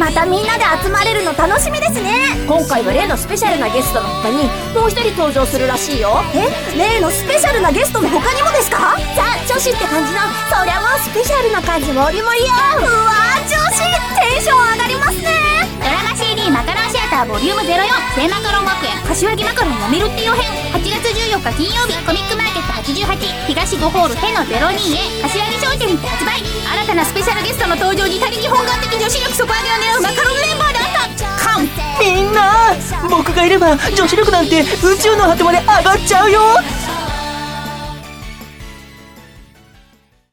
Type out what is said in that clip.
またみんなで集まれるの楽しみですね。今回は例のスペシャルなゲストの他にもう一人登場するらしいよ。え？例のスペシャルなゲストの他にもですか？ザ女子って感じの。そりゃもうスペシャルな感じもりもりよ。うわー女子！テンション上がりますね。ドラマ CD マカロンシアターボリューム04聖マカロン学園。柏木マカロンやめるって予編。8月14日金曜日。コミックマーケット88東5ホール手の 02A 柏木商店にて発売なスペシャルゲストの登場に他力本願的女子力底上げを狙うマカロンメンバーであった。カン。みんな僕がいれば女子力なんて宇宙の果てまで上がっちゃうよ。